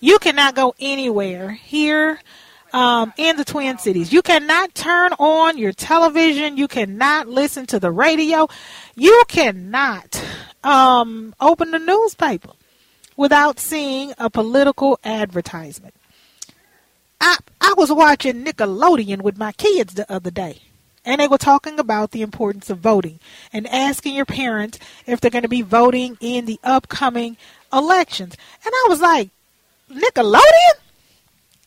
You cannot go anywhere here um, in the Twin Cities. You cannot turn on your television. You cannot listen to the radio. You cannot um, open the newspaper without seeing a political advertisement. I, I was watching Nickelodeon with my kids the other day, and they were talking about the importance of voting and asking your parents if they're going to be voting in the upcoming elections. And I was like, Nickelodeon?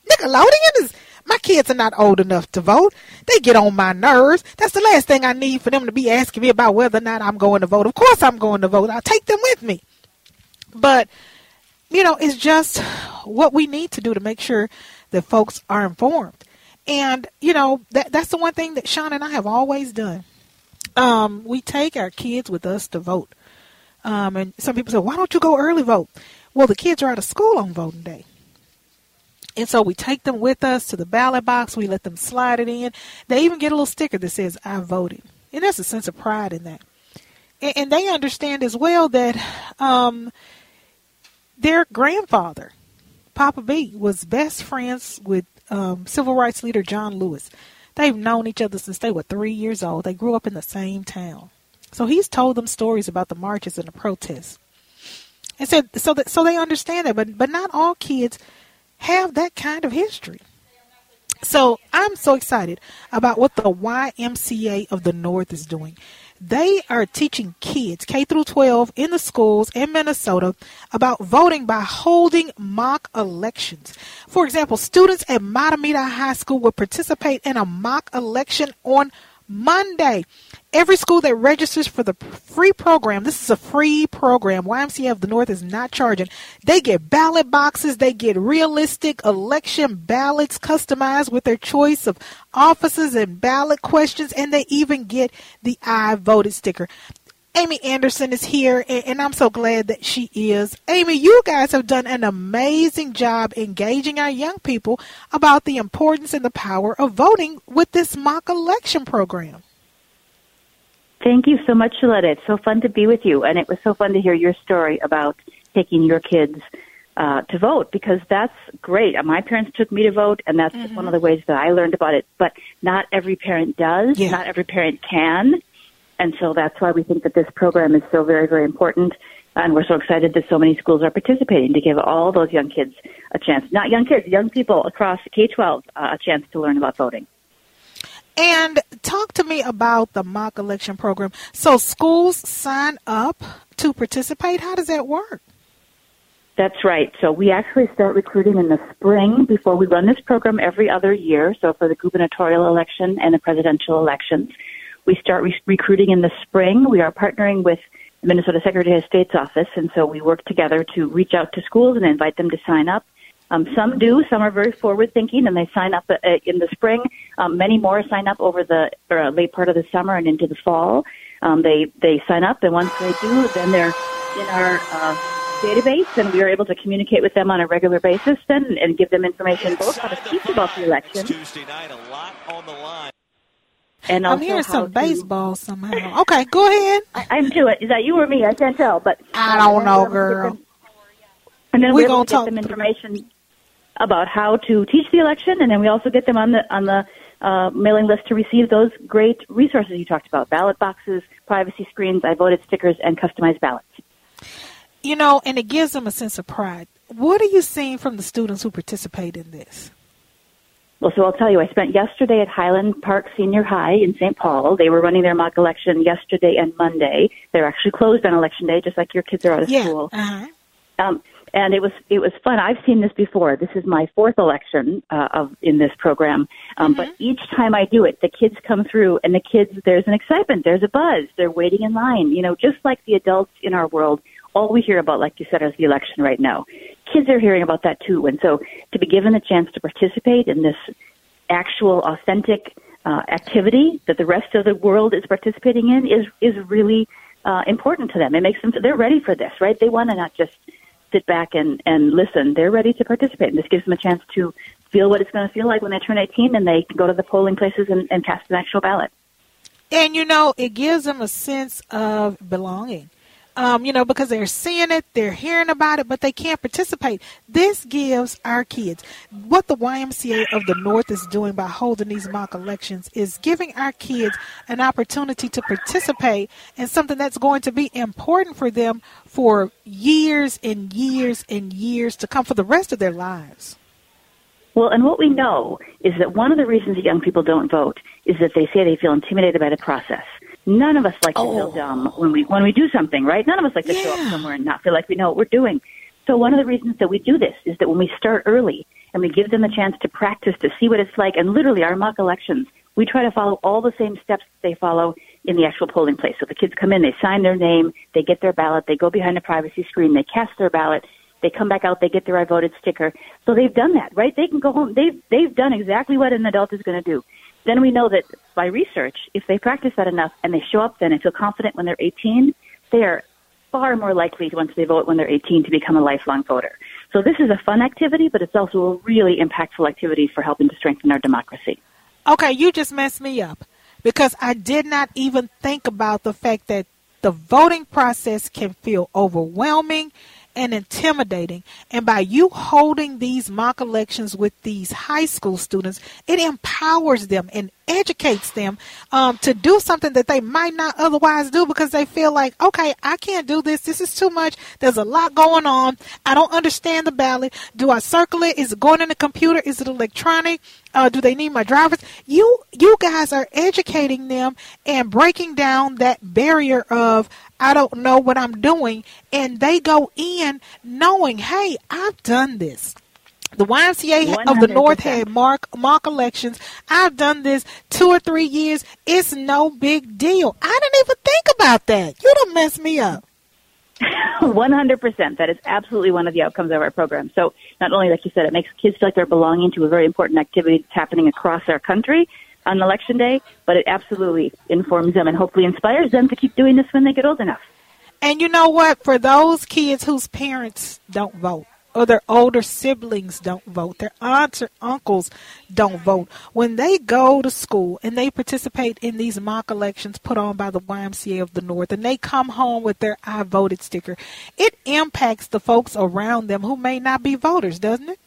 Nickelodeon is my kids are not old enough to vote. They get on my nerves. That's the last thing I need for them to be asking me about whether or not I'm going to vote. Of course I'm going to vote. I'll take them with me. But you know, it's just what we need to do to make sure that folks are informed. And, you know, that that's the one thing that Sean and I have always done. Um, we take our kids with us to vote. Um, and some people say, why don't you go early vote? Well, the kids are out of school on voting day. And so we take them with us to the ballot box. We let them slide it in. They even get a little sticker that says, I voted. And there's a sense of pride in that. And, and they understand as well that um, their grandfather, Papa B, was best friends with um, civil rights leader John Lewis. They've known each other since they were three years old. They grew up in the same town. So he's told them stories about the marches and the protests. And said so that so they understand that, but but not all kids have that kind of history. So I'm so excited about what the YMCA of the North is doing. They are teaching kids K through 12 in the schools in Minnesota about voting by holding mock elections. For example, students at Mahtomedi High School will participate in a mock election on Monday. Every school that registers for the free program, this is a free program. YMCA of the North is not charging. They get ballot boxes, they get realistic election ballots customized with their choice of offices and ballot questions, and they even get the I voted sticker. Amy Anderson is here, and, I'm so glad that she is. Amy, you guys have done an amazing job engaging our young people about the importance and the power of voting with this mock election program. Thank you so much, Sheletta. It's so fun to be with you, and it was so fun to hear your story about taking your kids uh, to vote because that's great. My parents took me to vote, and that's mm-hmm. one of the ways that I learned about it. But not every parent does. Yeah. Not every parent can, and so that's why we think that this program is so very, very important. And we're so excited that so many schools are participating to give all those young kids a chance. Not young kids, young people across K 12 uh, a chance to learn about voting. And talk to me about the mock election program. So schools sign up to participate. How does that work? That's right. So we actually start recruiting in the spring before we run this program every other year. So for the gubernatorial election and the presidential elections, we start re- recruiting in the spring. We are partnering with the Minnesota Secretary of State's office, and so we work together to reach out to schools and invite them to sign up. Um, some do. Some are very forward thinking and they sign up uh, in the spring. Um, many more sign up over the uh, late part of the summer and into the fall. Um, they they sign up, and once they do, then they're in our uh, database, and we are able to communicate with them on a regular basis, then and give them information both how to teach about the election. Tuesday night, a lot on the line. And I'm hearing some to, baseball somehow. Okay, go ahead. I, am too. Is that you or me? I can't tell, but I don't know, girl. and then we're, we're going to get them information about how to teach the election, and then we also get them on the on the uh, mailing list to receive those great resources you talked about: ballot boxes, privacy screens, I voted stickers, and customized ballots. You know, and it gives them a sense of pride. what are you seeing from the students who participate in this? Well, so I'll tell you, I spent yesterday at Highland Park Senior High in St. Paul. They were running their mock election yesterday and Monday. They're actually closed on election day, just like your kids are out of yeah. school. Uh-huh. Um, and it was it was fun. I've seen this before. This is my fourth election uh, of in this program. Um, But each time I do it, the kids come through, and the kids there's an excitement, there's a buzz. They're waiting in line. You know, just like the adults in our world, all we hear about, like you said, is the election right now. Kids are hearing about that too, and so to be given a chance to participate in this actual, authentic uh, activity that the rest of the world is participating in is is really uh, important to them. It makes them they're ready for this, right? They want to not just sit back and, and listen. They're ready to participate. And this gives them a chance to feel what it's going to feel like when they turn 18 and they can go to the polling places and, and cast an actual ballot. And you know, it gives them a sense of belonging. Um, you know, because they're seeing it, they're hearing about it, but they can't participate. This gives our kids what the YMCA of the North is doing by holding these mock elections is giving our kids an opportunity to participate in something that's going to be important for them for years and years and years to come for the rest of their lives. Well, and what we know is that one of the reasons that young people don't vote is that they say they feel intimidated by the process. None of us like to feel oh. dumb when we when we do something, right? None of us like to show up somewhere and not feel like we know what we're doing. So one of the reasons that we do this is that when we start early and we give them a chance to practice to see what it's like, and literally our mock elections, we try to follow all the same steps that they follow in the actual polling place. So the kids come in, they sign their name, they get their ballot, they go behind a privacy screen, they cast their ballot, they come back out, they get their I voted sticker. So they've done that, right? They can go home. They've they've done exactly what an adult is going to do. Then we know that by research, if they practice that enough and they show up then and feel confident when they're 18, they are far more likely once they vote when they're 18 to become a lifelong voter. So this is a fun activity, but it's also a really impactful activity for helping to strengthen our democracy. Okay, you just messed me up because I did not even think about the fact that the voting process can feel overwhelming and intimidating. And by you holding these mock elections with these high school students, it empowers them and educates them um, to do something that they might not otherwise do because they feel like, okay, I can't do this. This is too much. There's a lot going on. I don't understand the ballot. Do I circle it? Is it going in the computer? Is it electronic? Uh, do they need my drivers? You, you guys are educating them and breaking down that barrier of I don't know what I'm doing, and they go in knowing, hey, I've done this. The YMCA of the North had mock mock elections. I've done this two or three years. It's no big deal. I didn't even think about that. You don't mess me up. 100%. That is absolutely one of the outcomes of our program. So not only, like you said, it makes kids feel like they're belonging to a very important activity that's happening across our country on election day, but it absolutely informs them and hopefully inspires them to keep doing this when they get old enough. And you know what? For those kids whose parents don't vote, or their older siblings don't vote, their aunts or uncles don't vote, when they go to school and they participate in these mock elections put on by the YMCA of the North, and they come home with their I voted sticker, it impacts the folks around them who may not be voters, doesn't it?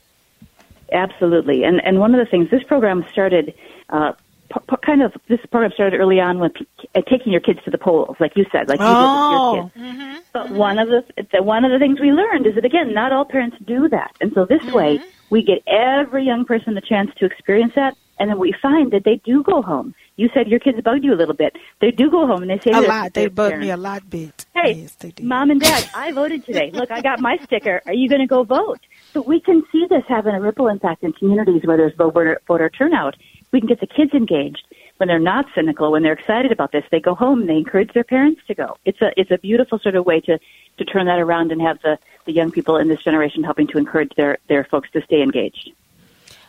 Absolutely. And and one of the things this program started uh p- p- kind of this program started early on with uh, taking your kids to the polls like you said like you did with your oh. kids. Mm-hmm. But mm-hmm. one of the, the one of the things we learned is that again not all parents do that. And so this way mm-hmm. we get every young person the chance to experience that and then we find that they do go home. You said your kids bugged you a little bit. They do go home and they say A lot. They their bug parents, me a lot bit. Hey, yes, they do. mom and dad, I voted today. Look, I got my sticker. Are you going to go vote? So we can see this having a ripple impact in communities where there's low voter, voter turnout. We can get the kids engaged when they're not cynical, when they're excited about this. They go home and they encourage their parents to go. It's a it's a beautiful sort of way to to turn that around and have the the young people in this generation helping to encourage their their folks to stay engaged.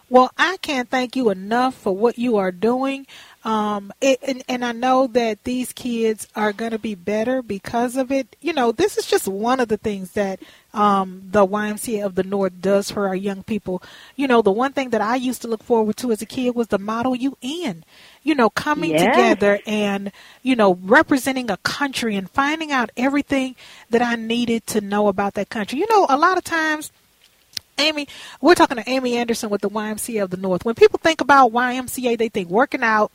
Well, I can't thank you enough for what you are doing. Um, it, and, and I know that these kids are going to be better because of it. You know, this is just one of the things that um, the YMCA of the North does for our young people. You know, the one thing that I used to look forward to as a kid was the Model UN. You know, coming Yes. together and, you know, representing a country and finding out everything that I needed to know about that country. You know, a lot of times, Amy, we're talking to Amy Anderson with the YMCA of the North. When people think about YMCA, they think working out,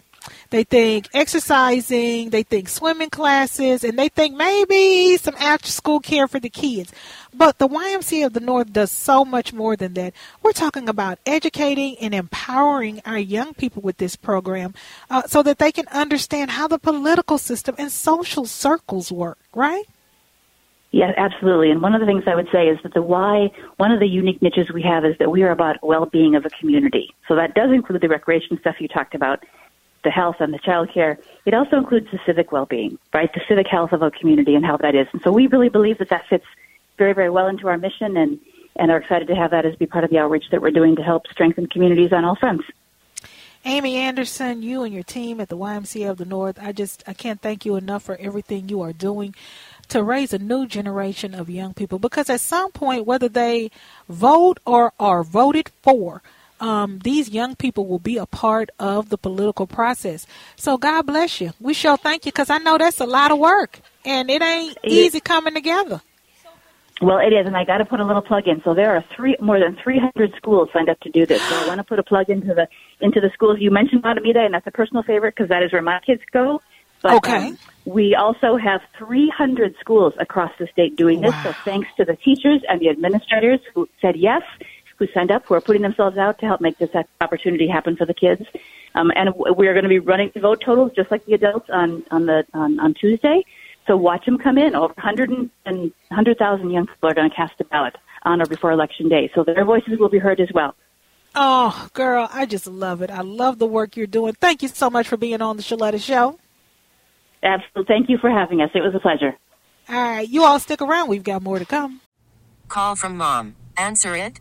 they think exercising, they think swimming classes, and they think maybe some after school care for the kids. But the YMCA of the North does so much more than that. We're talking about educating and empowering our young people with this program uh, so that they can understand how the political system and social circles work, right? Yeah, absolutely. And one of the things I would say is that the why, one of the unique niches we have is that we are about well-being of a community. So that does include the recreation stuff you talked about, the health and the child care. It also includes the civic well-being, right? The civic health of a community and how that is. And so we really believe that that fits very, very well into our mission and, and are excited to have that as be part of the outreach that we're doing to help strengthen communities on all fronts. Amy Anderson, you and your team at the YMCA of the North, I just I can't thank you enough for everything you are doing to raise a new generation of young people because at some point whether they vote or are voted for um, these young people will be a part of the political process. So God bless you. We shall thank you because I know that's a lot of work and it ain't easy coming together. Well, it is, and I got to put a little plug in. So there are three more than 300 schools signed up to do this. So I want to put a plug into the into the schools. You mentioned Mahtomedi, and that's a personal favorite because that is where my kids go. But, okay. Um, we also have 300 schools across the state doing this. Wow. So thanks to the teachers and the administrators who said yes, who signed up, who are putting themselves out to help make this opportunity happen for the kids. Um, and we are going to be running the vote totals just like the adults on on the on, on Tuesday. So watch them come in. Over 100 and 100,000 young people are going to cast a ballot on or before election day. So their voices will be heard as well. Oh, girl, I just love it. I love the work you're doing. Thank you so much for being on the Sheletta Show. Absolutely. Thank you for having us. It was a pleasure. All right. You all stick around. We've got more to come. Call from mom. Answer it.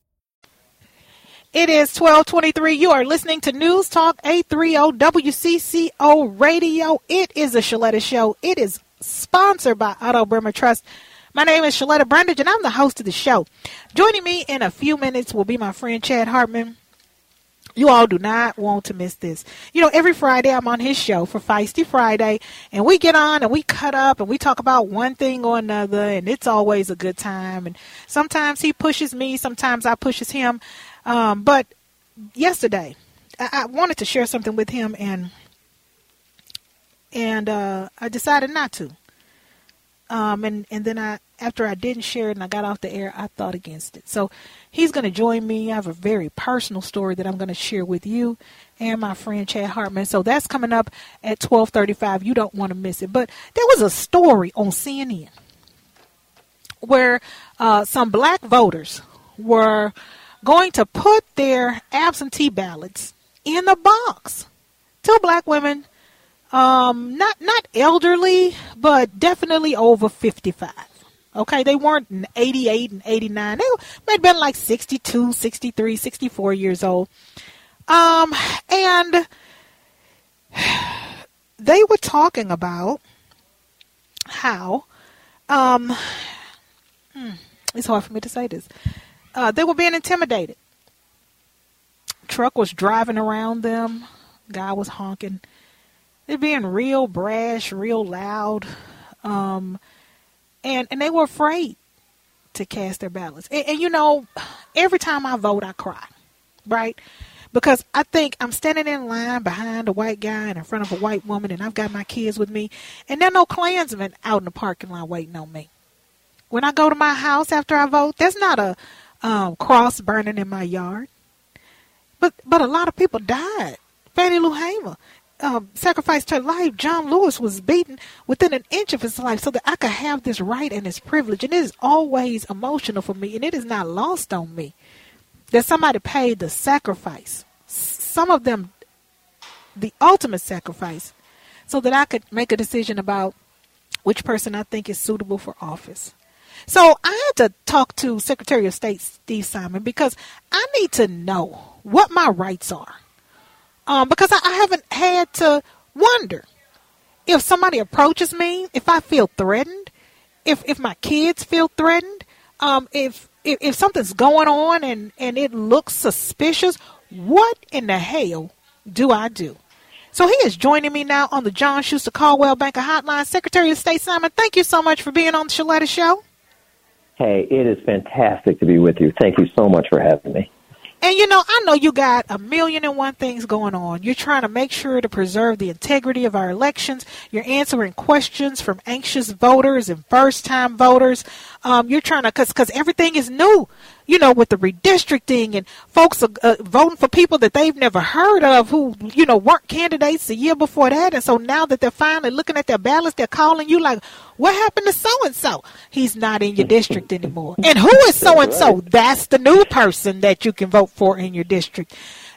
It is 1223. You are listening to News Talk 830 WCCO Radio. It is a Sheletta show. It is sponsored by Otto Bremer Trust. My name is Sheletta Brundage, and I'm the host of the show. Joining me in a few minutes will be my friend Chad Hartman. You all do not want to miss this. You know, every Friday I'm on his show for Feisty Friday, and we get on and we cut up and we talk about one thing or another, and it's always a good time. And sometimes he pushes me, sometimes I pushes him. Um, but yesterday, I, I, wanted to share something with him, and and uh, I decided not to. Um, and and then I, after I didn't share it and I got off the air, I thought against it. So he's going to join me. I have a very personal story that I'm going to share with you and my friend Chad Hartman. So that's coming up at 12:35. You don't want to miss it. But there was a story on CNN where uh, some black voters were going to put their absentee ballots in a box. Two black women, um, not not elderly, but definitely over 55. Okay, they weren't 88 and 89. They might have been like 62, 63, 64 years old. Um, and they were talking about how, um, hmm, it's hard for me to say this uh, they were being intimidated. Truck was driving around them. Guy was honking. They're being real brash, real loud, um, and and they were afraid to cast their ballots. And, and you know, every time I vote, I cry, right? Because I think I'm standing in line behind a white guy and in front of a white woman, and I've got my kids with me, and there are no Klansmen out in the parking lot waiting on me. When I go to my house after I vote, there's not a um, cross burning in my yard. But but a lot of people died. Fannie Lou Hamer um, sacrificed her life. John Lewis was beaten within an inch of his life so that I could have this right and this privilege. And it is always emotional for me, and it is not lost on me that somebody paid the sacrifice. Some of them, the ultimate sacrifice, so that I could make a decision about which person I think is suitable for office. So I had to talk to Secretary of State Steve Simon because I need to know what my rights are. Um, because I, I haven't had to wonder if somebody approaches me, if I feel threatened, if if my kids feel threatened, um, if, if if something's going on and and it looks suspicious, what in the hell do I do? So he is joining me now on the John Schuster Coldwell Banker Hotline. Secretary of State Simon, thank you so much for being on the Sheletta Show. Hey, it is fantastic to be with you. Thank you so much for having me. And you know, I know you got a million and one things going on. You're trying to make sure to preserve the integrity of our elections. You're answering questions from anxious voters and first time voters. Um, you're trying to, because cause everything is new, you know, with the redistricting and folks are uh, voting for people that they've never heard of who, you know, weren't candidates the year before that. And so now that they're finally looking at their ballots, they're calling you like, what happened to so and so? He's not in your district anymore. And who is so and so? That's the new person that you can vote for in your district.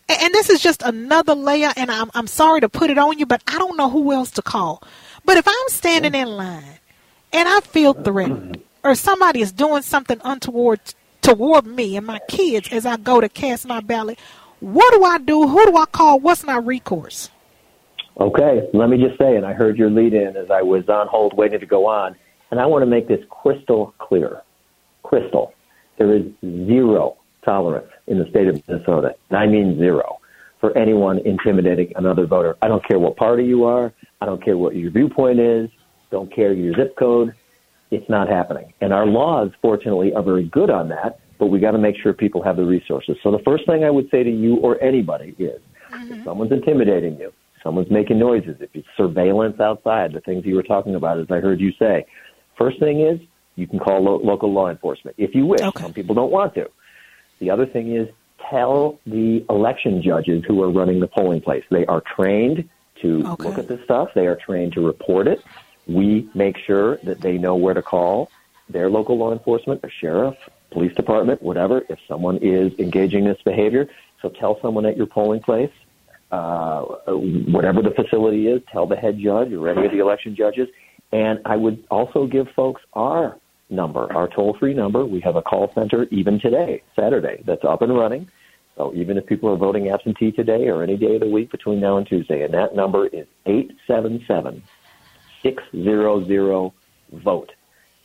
And, and this is just another layer, and I'm, I'm sorry to put it on you, but I don't know who else to call. But if I'm standing in line and I feel threatened, or somebody is doing something untoward toward me and my kids as I go to cast my ballot, what do I do? Who do I call? What's my recourse? Okay, let me just say, and I heard your lead in as I was on hold waiting to go on, and I want to make this crystal clear. Crystal. There is zero tolerance in the state of Minnesota, and I mean zero, for anyone intimidating another voter. I don't care what party you are. I don't care what your viewpoint is. Don't care your zip code. It's not happening. And our laws, fortunately, are very good on that, but we got to make sure people have the resources. So the first thing I would say to you or anybody is mm-hmm. if someone's intimidating you, someone's making noises, if it's surveillance outside, the things you were talking about, as I heard you say, first thing is you can call lo- local law enforcement if you wish. Okay. Some people don't want to. The other thing is tell the election judges who are running the polling place. They are trained to okay. look at this stuff. They are trained to report it. We make sure that they know where to call their local law enforcement, a sheriff, police department, whatever, if someone is engaging in this behavior. So tell someone at your polling place, uh, whatever the facility is, tell the head judge or any of the election judges. And I would also give folks our number, our toll free number. We have a call center even today, Saturday, that's up and running. So even if people are voting absentee today or any day of the week between now and Tuesday, and that number is 877 600 vote.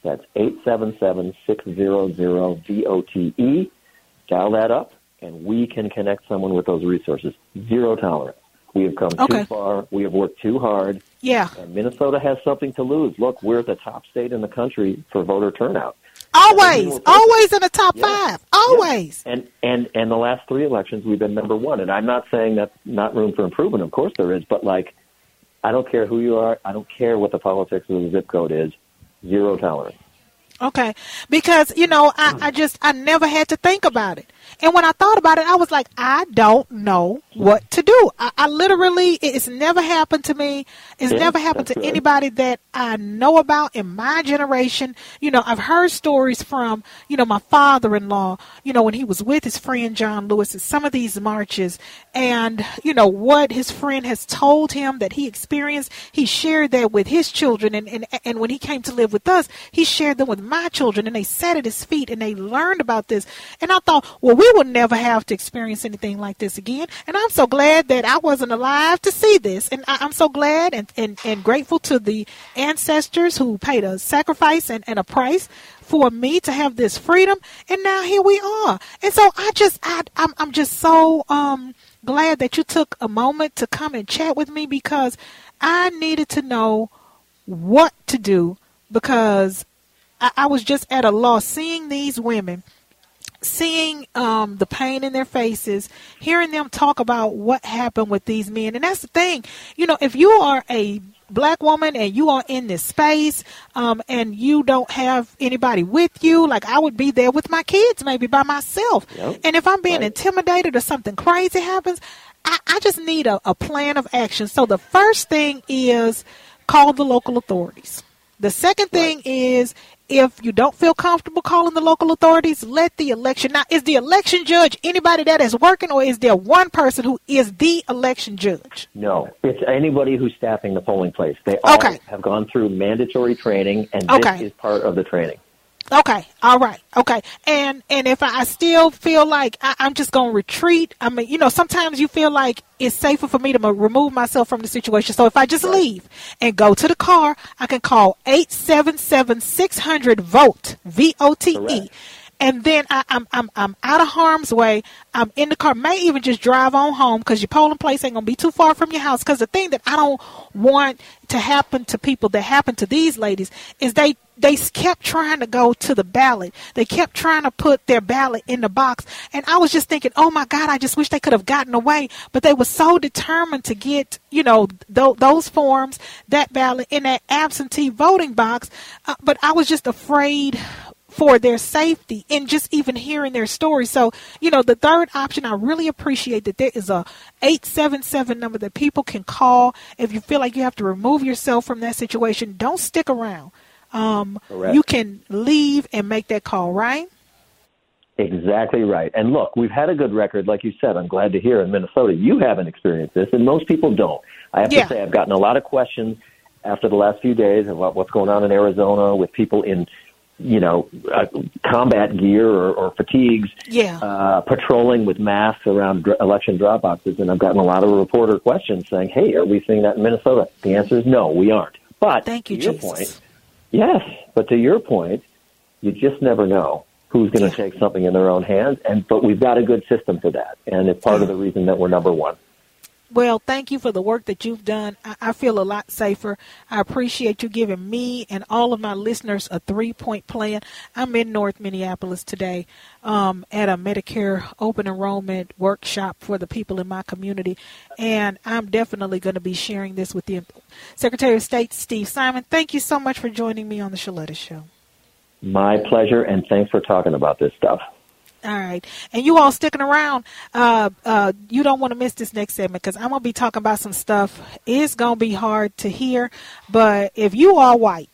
That's 877 600 VOTE. Dial that up, and we can connect someone with those resources. Zero tolerance. We have come okay. too far. We have worked too hard. Yeah. And Minnesota has something to lose. Look, we're the top state in the country for voter turnout. Always, always in the top yeah. five. Always. Yeah. And and and the last three elections, we've been number one. And I'm not saying that's not room for improvement. Of course there is, but like I don't care who you are. I don't care what the politics of the zip code is. Zero tolerance. Okay. Because, you know, I, I just, I never had to think about it. And when I thought about it, I was like, I don't know what to do. I, I literally, it's never happened to me. It's yeah, never happened to good. anybody that I know about in my generation. You know, I've heard stories from, you know, my father in law, you know, when he was with his friend John Lewis at some of these marches and, you know, what his friend has told him that he experienced. He shared that with his children. And, and, and when he came to live with us, he shared them with my children and they sat at his feet and they learned about this. And I thought, well, we will never have to experience anything like this again. And I'm so glad that I wasn't alive to see this. And I, am so glad and, and, and grateful to the ancestors who paid a sacrifice and, and a price for me to have this freedom. And now here we are. And so I just, I, I'm, I'm just so, um, glad that you took a moment to come and chat with me because I needed to know what to do because I, I was just at a loss seeing these women seeing um, the pain in their faces, hearing them talk about what happened with these men. And that's the thing, you know, if you are a black woman and you are in this space um, and you don't have anybody with you, like I would be there with my kids, maybe by myself. Yep. And if I'm being Right. intimidated or something crazy happens, I, I just need a, a plan of action. So the first thing is call the local authorities. The second thing is if you don't feel comfortable calling the local authorities, let the election. Now, is the election judge anybody that is working, or is there one person who is the election judge? No, it's anybody who's staffing the polling place. They all Okay. have gone through mandatory training, and Okay. this is part of the training. Okay, all right, okay, and and if I still feel like I, I'm just gonna retreat, I mean, you know, sometimes you feel like it's safer for me to mo- remove myself from the situation. So if I just leave and go to the car, I can call eight seven seven six hundred vote V O T E. And then I, I'm I'm I'm out of harm's way. I'm in the car. May even just drive on home because your polling place ain't gonna be too far from your house. Because the thing that I don't want to happen to people that happened to these ladies is they they kept trying to go to the ballot. They kept trying to put their ballot in the box. And I was just thinking, oh my God, I just wish they could have gotten away. But they were so determined to get, you know, th- those forms, that ballot in that absentee voting box. Uh, but I was just afraid for their safety and just even hearing their story. So, you know, the third option, I really appreciate that there is a 877 number that people can call if you feel like you have to remove yourself from that situation. Don't stick around. Um, you can leave and make that call, right? Exactly right. And look, we've had a good record, like you said. I'm glad to hear in Minnesota. You haven't experienced this, and most people don't. I have Yeah. to say, I've gotten a lot of questions after the last few days about what's going on in Arizona with people in, you know, uh, combat gear or, or fatigues, Yeah. uh, patrolling with masks around dr- election drop boxes. And I've gotten a lot of reporter questions saying, "Hey, are we seeing that in Minnesota?" The answer is no, we aren't. But Thank you, to your Jesus. point, yes. But to your point, you just never know who's going to take something in their own hands. And but we've got a good system for that, and it's part of the reason that we're number one. Well, thank you for the work that you've done. I, I feel a lot safer. I appreciate you giving me and all of my listeners a three point plan. I'm in North Minneapolis today um, at a Medicare open enrollment workshop for the people in my community, and I'm definitely going to be sharing this with you. Secretary of State Steve Simon, thank you so much for joining me on the Sheletta Show. My pleasure, and thanks for talking about this stuff. All right. And you all sticking around, uh, uh, you don't want to miss this next segment because I'm going to be talking about some stuff. It's going to be hard to hear, but if you are white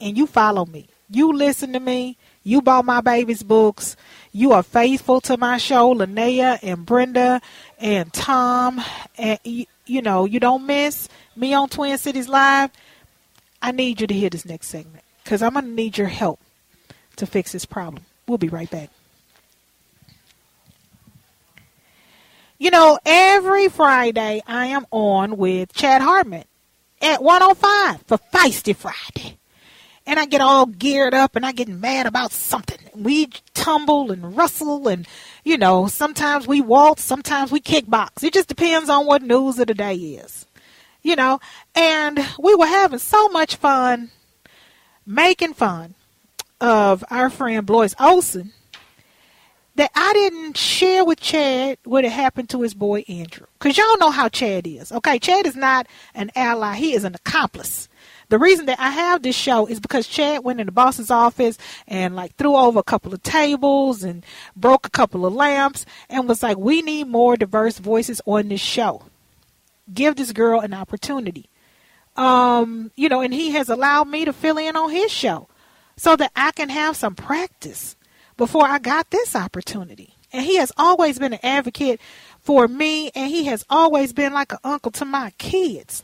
and you follow me, you listen to me, you bought my baby's books, you are faithful to my show, Linnea and Brenda and Tom, and you, you know, you don't miss me on Twin Cities Live, I need you to hear this next segment because I'm going to need your help to fix this problem. We'll be right back. You know, every Friday I am on with Chad Hartman at 105 for Feisty Friday. And I get all geared up and I get mad about something. We tumble and rustle and, you know, sometimes we waltz, sometimes we kickbox. It just depends on what news of the day is. You know, and we were having so much fun making fun of our friend Blois Olson that I didn't share with Chad what had happened to his boy Andrew. Because y'all know how Chad is. Okay, Chad is not an ally, he is an accomplice. The reason that I have this show is because Chad went in the boss's office and like threw over a couple of tables and broke a couple of lamps and was like, we need more diverse voices on this show. Give this girl an opportunity. Um, you know, and he has allowed me to fill in on his show so that I can have some practice before I got this opportunity. And he has always been an advocate for me, and he has always been like an uncle to my kids.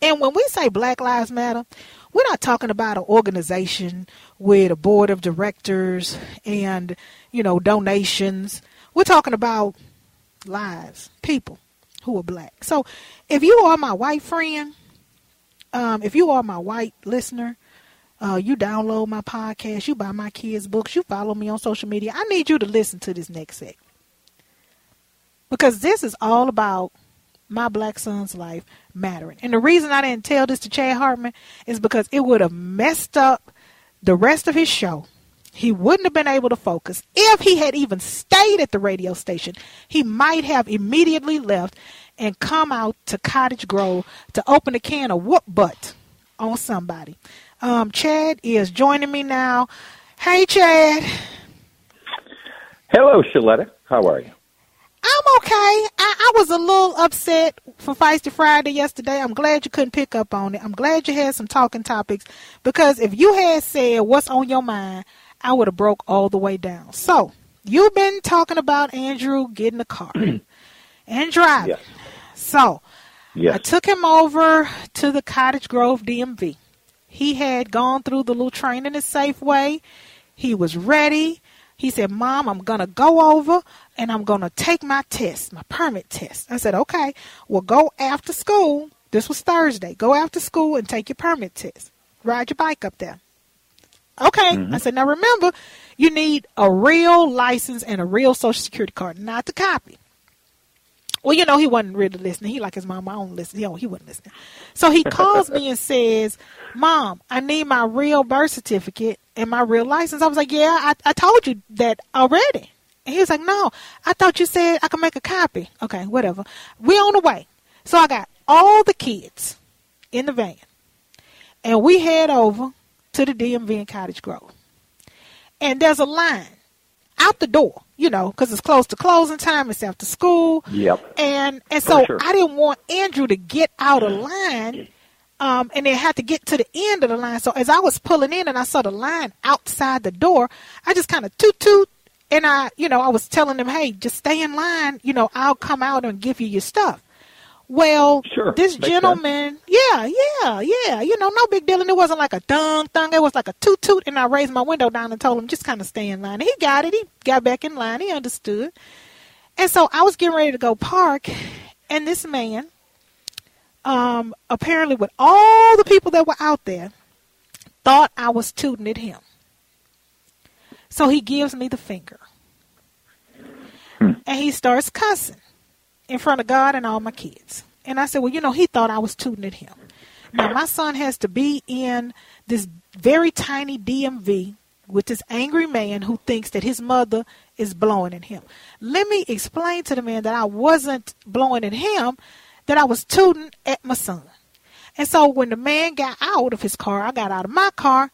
And when we say Black Lives Matter, we're not talking about an organization with a board of directors and, you know, donations. We're talking about lives, people who are black. So if you are my white friend, um, if you are my white listener, uh, you download my podcast, you buy my kids' books, you follow me on social media. I need you to listen to this next segment. because this is all about my black son's life mattering. And the reason I didn't tell this to Chad Hartman is because it would have messed up the rest of his show. He wouldn't have been able to focus. If he had even stayed at the radio station, he might have immediately left and come out to Cottage Grove to open a can of whoop butt on somebody. Um, Chad is joining me now. Hey, Chad. Hello, Sheletta. How are you? I'm okay. I, I was a little upset for Feisty Friday yesterday. I'm glad you couldn't pick up on it. I'm glad you had some talking topics because if you had said what's on your mind, I would have broke all the way down. So you've been talking about Andrew getting a car and driving. Yes. So Yes. I took him over to the Cottage Grove DMV. He had gone through the little training at Safeway. He was ready. He said, Mom, I'm going to go over and I'm going to take my test, my permit test. I said, Okay, well, go after school. This was Thursday. Go after school and take your permit test. Ride your bike up there. Okay. Mm-hmm. I said, Now remember, you need a real license and a real social security card, not the copy. Well, you know, he wasn't really listening. He like his mom, I don't listen. He, don't, he wasn't listening. So he calls me and says, Mom, I need my real birth certificate and my real license. I was like, Yeah, I, I told you that already. And he was like, No, I thought you said I could make a copy. Okay, whatever. We on the way. So I got all the kids in the van. And we head over to the DMV in Cottage Grove. And there's a line out the door, you know, because it's close to closing time. It's after school. Yep. And and so sure. I didn't want Andrew to get out of line, um, and then had to get to the end of the line. So as I was pulling in and I saw the line outside the door, I just kind of toot toot, and I, you know, I was telling them, hey, just stay in line. You know, I'll come out and give you your stuff. Well, Sure, this gentleman, yeah, yeah, yeah, you know, no big deal. And it wasn't like a dung thung. It was like a toot toot. And I raised my window down and told him, just kind of stay in line. And he got it. He got back in line. He understood. And so I was getting ready to go park. And this man, um, apparently with all the people that were out there, thought I was tooting at him. So he gives me the finger. And he starts cussing in front of God and all my kids. And I said, Well, you know, he thought I was tooting at him. Now, my son has to be in this very tiny DMV with this angry man who thinks that his mother is blowing at him. Let me explain to the man that I wasn't blowing at him, that I was tooting at my son. And so when the man got out of his car, I got out of my car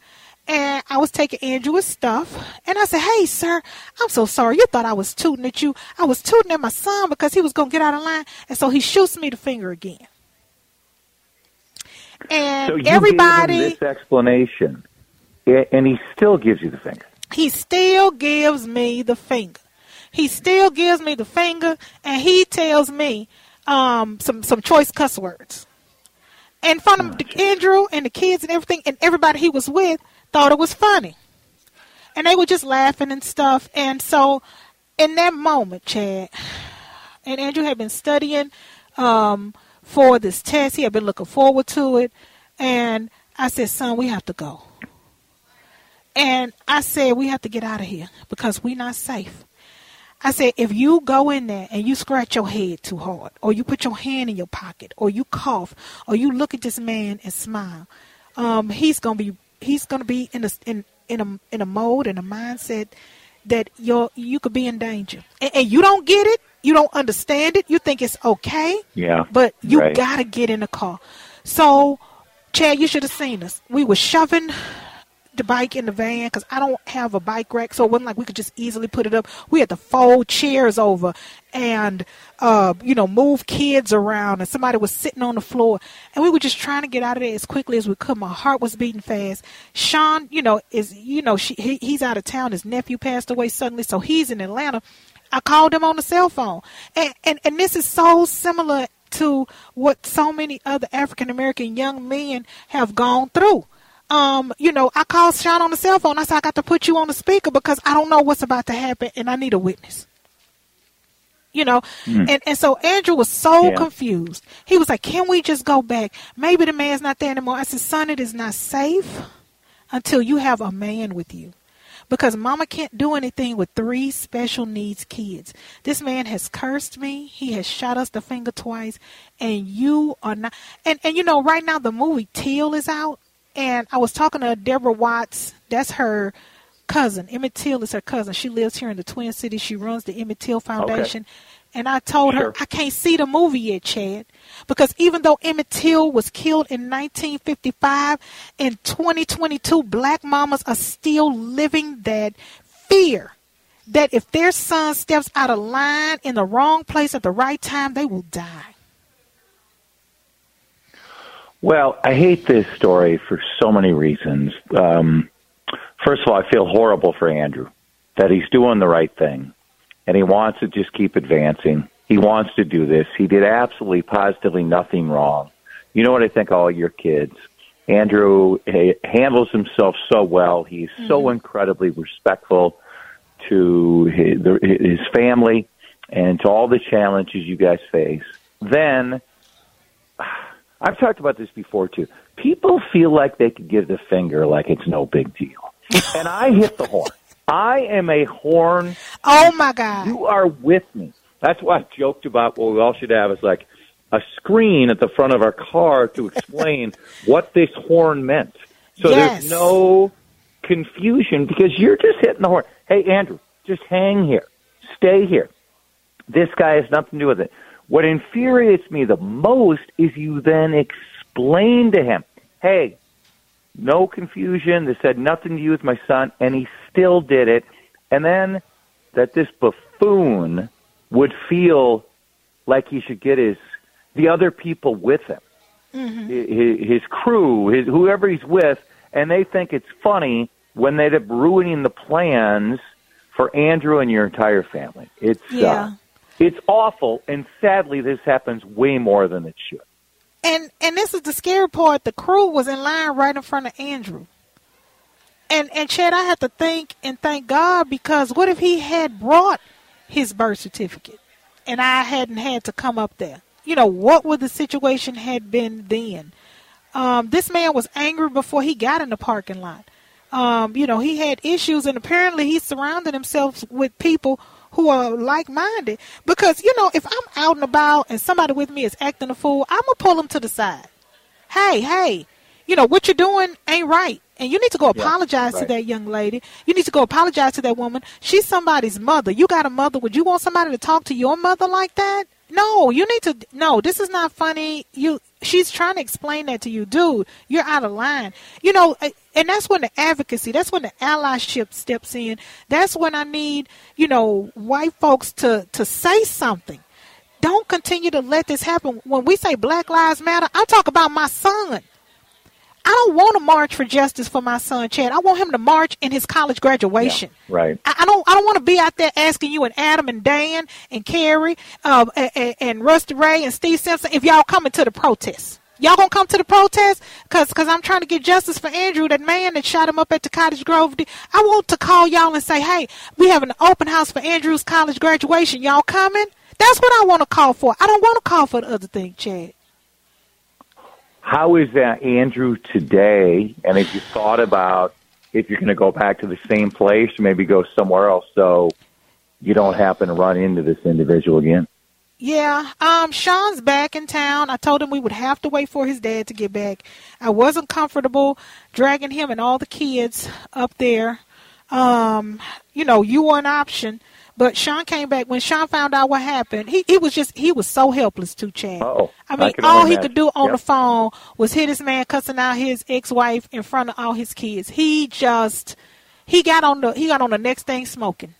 and I was taking Andrew's stuff. And I said, Hey, sir, I'm so sorry. You thought I was tooting at you. I was tooting at my son because he was going to get out of line. And so he shoots me the finger again. And so you everybody, gave him this explanation, and he still gives you the finger. he still gives me the finger. He still gives me the finger, and he tells me um, some some choice cuss words. In front of Andrew and the kids and everything, and everybody he was with thought it was funny, and they were just laughing and stuff. And so, in that moment, Chad and Andrew had been studying um, for this test. He had been looking forward to it, and I said, "Son, we have to go." And I said, we have to get out of here because we're not safe. I said, if you go in there and you scratch your head too hard, or you put your hand in your pocket, or you cough, or you look at this man and smile, um, he's gonna be he's gonna be in a in in a in a mode and a mindset that you're you could be in danger, and, and you don't get it, you don't understand it, you think it's okay, Yeah. but you right. gotta get in the car. So, Chad, you should have seen us. We were shoving the bike in the van because I don't have a bike rack, so it wasn't like we could just easily put it up. We had to fold chairs over and, uh, you know, move kids around, and somebody was sitting on the floor, and we were just trying to get out of there as quickly as we could. My heart was beating fast. Sean, you know, is you know, she, he, he's out of town. His nephew passed away suddenly, so he's in Atlanta. I called him on the cell phone, and and, and this is so similar to what so many other African American young men have gone through um, you know, I called Sean on the cell phone. I said, I got to put you on the speaker because I don't know what's about to happen and I need a witness. You know, and, and so Andrew was so Yeah. confused. He was like, Can we just go back? Maybe the man's not there anymore. I said, Son, it is not safe until you have a man with you. because mama can't do anything with three special needs kids. This man has cursed me. He has shot us the finger twice and you are not and and you know right now the movie Till is out and I was talking to Deborah Watts. That's her cousin. Emmett Till is her cousin. She lives here in the Twin Cities. She runs the Emmett Till Foundation. Okay. And I told sure. her I can't see the movie yet, Chad, because even though Emmett Till was killed in 1955, in 2022, black mamas are still living that fear that if their son steps out of line in the wrong place at the right time, they will die. Well, I hate this story for so many reasons. Um, first of all, I feel horrible for Andrew that he's doing the right thing and he wants to just keep advancing. He wants to do this. He did absolutely, positively nothing wrong. You know what I think? All your kids. Andrew handles himself so well. He's mm-hmm. so incredibly respectful to his, his family and to all the challenges you guys face. Then, I've talked about this before too. People feel like they could give the finger like it's no big deal. and I hit the horn. I am a horn. Oh my God. You are with me. That's why I joked about what we all should have is like a screen at the front of our car to explain what this horn meant. So yes. there's no confusion because you're just hitting the horn. Hey, Andrew, just hang here. Stay here. This guy has nothing to do with it. What infuriates me the most is you then explain to him, hey, no confusion. This had nothing to do with my son, and he still did it. And then that this buffoon would feel like he should get his the other people with him, mm-hmm. his, his crew, his whoever he's with, and they think it's funny when they end up ruining the plans for Andrew and your entire family. It's uh, yeah. Uh, it's awful, and sadly, this happens way more than it should. And and this is the scary part. The crew was in line right in front of Andrew. And and Chad, I had to think and thank God because what if he had brought his birth certificate and I hadn't had to come up there? You know, what would the situation had been then? Um, this man was angry before he got in the parking lot. Um, you know, he had issues and apparently he surrounded himself with people who are like minded. Because, you know, if I'm out and about and somebody with me is acting a fool, I'm going to pull them to the side. Hey, hey, you know, what you're doing ain't right. And you need to go apologize yeah, right. to that young lady. You need to go apologize to that woman. She's somebody's mother. You got a mother. Would you want somebody to talk to your mother like that? No, you need to. No, this is not funny. You, she's trying to explain that to you, dude. You're out of line. You know, and that's when the advocacy, that's when the allyship steps in. That's when I need, you know, white folks to to say something. Don't continue to let this happen. When we say Black Lives Matter, I talk about my son. I don't want to march for justice for my son Chad. I want him to march in his college graduation. Yeah, right. I, I, don't. I don't want to be out there asking you and Adam and Dan and Carrie uh, and, and Rusty Ray and Steve Simpson if y'all coming to the protest. Y'all gonna come to the protest? Cause, cause I'm trying to get justice for Andrew, that man that shot him up at the Cottage Grove. I want to call y'all and say, hey, we have an open house for Andrew's college graduation. Y'all coming? That's what I want to call for. I don't want to call for the other thing, Chad. How is that Andrew today? And have you thought about if you're going to go back to the same place, or maybe go somewhere else, so you don't happen to run into this individual again? Yeah, um, Sean's back in town. I told him we would have to wait for his dad to get back. I wasn't comfortable dragging him and all the kids up there. Um, you know, you were an option, but Sean came back when Sean found out what happened. He he was just he was so helpless too, Chad. Oh, I mean, I all he could do on yep. the phone was hit his man cussing out his ex-wife in front of all his kids. He just he got on the he got on the next thing smoking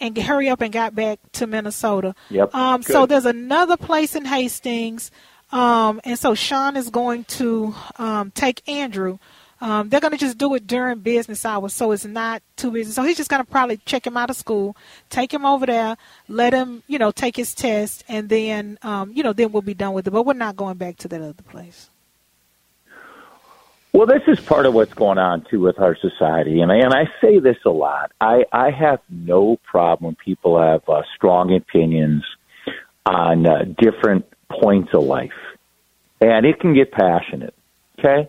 and hurry up and got back to Minnesota. Yep. Um, so there's another place in Hastings, um, and so Sean is going to um, take Andrew. Um, they're going to just do it during business hours, so it's not too busy. So he's just going to probably check him out of school, take him over there, let him, you know, take his test, and then, um, you know, then we'll be done with it. But we're not going back to that other place. Well, this is part of what's going on too with our society, and I, and I say this a lot. I I have no problem when people have uh, strong opinions on uh, different points of life, and it can get passionate. Okay,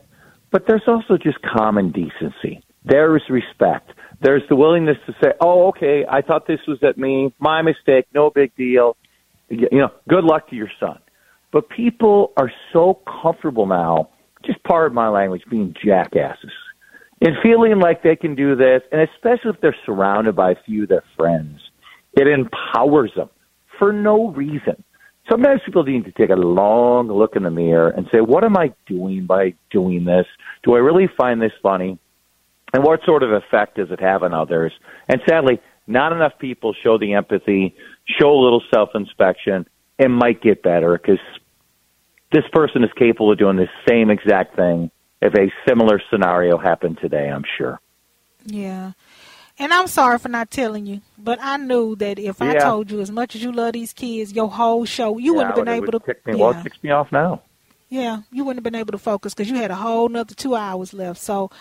but there's also just common decency. There is respect. There's the willingness to say, "Oh, okay, I thought this was at me, my mistake, no big deal." You know, good luck to your son. But people are so comfortable now, just part of my language, being jackasses and feeling like they can do this, and especially if they're surrounded by a few of their friends, it empowers them for no reason. Sometimes people need to take a long look in the mirror and say, what am I doing by doing this? Do I really find this funny? And what sort of effect does it have on others? And sadly, not enough people show the empathy, show a little self inspection, and might get better because this person is capable of doing the same exact thing if a similar scenario happened today, I'm sure. Yeah. And I'm sorry for not telling you, but I knew that if yeah. I told you as much as you love these kids, your whole show, you yeah, wouldn't have been able to. Me, yeah. Well, it ticks me off now. Yeah, you wouldn't have been able to focus because you had a whole nother two hours left. So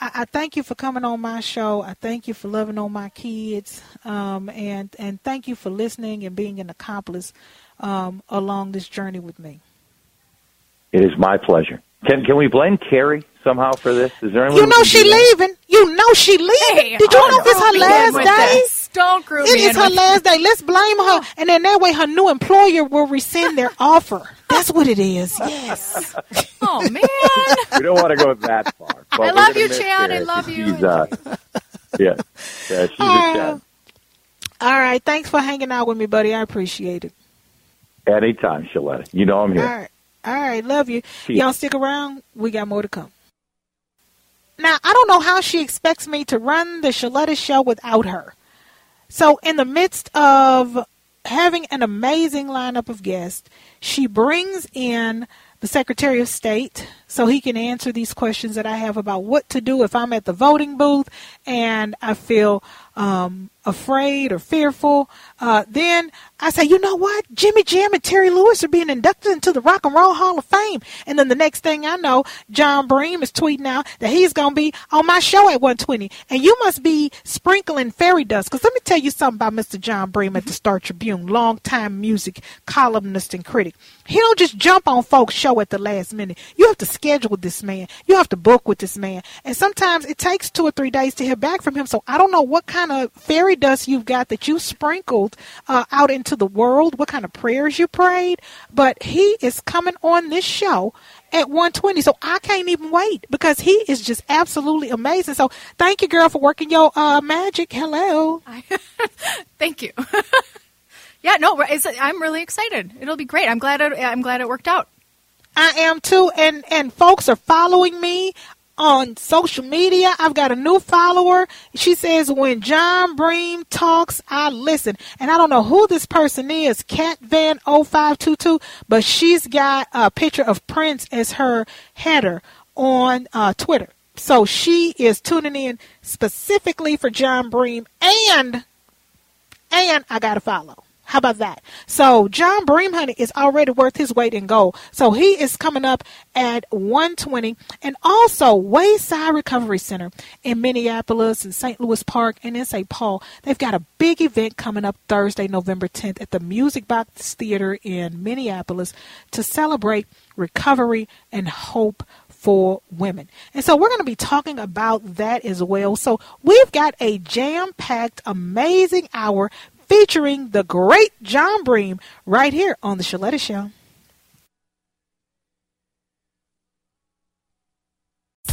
I, I, thank you for coming on my show. I thank you for loving on my kids, um, and and thank you for listening and being an accomplice um, along this journey with me. It is my pleasure. Can can we blame Carrie somehow for this? Is there You know she leaving. You know she leaving. Hey, Did you know this her last day? This. Don't group It is her last day. Let's blame her, and then that way her new employer will rescind their offer. That's what it is. Yes. oh man. We don't want to go that far. I love you, Chan. I love you. She's, uh, yeah, yeah, she's uh, All right. Thanks for hanging out with me, buddy. I appreciate it. Anytime, Sheletta. You know I'm here. All right. Love you. Y'all stick around. We got more to come. Now, I don't know how she expects me to run the Sheletta show without her. So, in the midst of having an amazing lineup of guests, she brings in the Secretary of State so he can answer these questions that I have about what to do if I'm at the voting booth and I feel um, afraid or fearful. Uh, then I say, you know what? Jimmy Jam and Terry Lewis are being inducted into the Rock and Roll Hall of Fame. And then the next thing I know, Jon Bream is tweeting out that he's going to be on my show at 120. And you must be sprinkling fairy dust. Because let me tell you something about Mr. Jon Bream at the Star Tribune, longtime music columnist and critic. He don't just jump on folks' show at the last minute. You have to schedule this man. You have to book with this man. And sometimes it takes two or three days to hear back from him. So I don't know what kind of fairy dust you've got that you sprinkled uh, out into the world, what kind of prayers you prayed, but he is coming on this show at 120. So I can't even wait because he is just absolutely amazing. So thank you, girl, for working your uh, magic. Hello. thank you. yeah, no, I'm really excited. It'll be great. I'm glad. It, I'm glad it worked out. I am too, and and folks are following me on social media. I've got a new follower. She says, when Jon Bream talks, I listen. And I don't know who this person is, Cat Van 0522, but she's got a picture of Prince as her header on uh, Twitter. So she is tuning in specifically for Jon Bream and and I got to follow. How about that? So Jon Bream Honey is already worth his weight in gold. So he is coming up at 120 and also Wayside Recovery Center in Minneapolis and St. Louis Park and in St. Paul. They've got a big event coming up Thursday, November 10th at the Music Box Theater in Minneapolis to celebrate recovery and hope for women. And so we're going to be talking about that as well. So we've got a jam packed, amazing hour featuring the great Jon Bream right here on The Sheletta Show.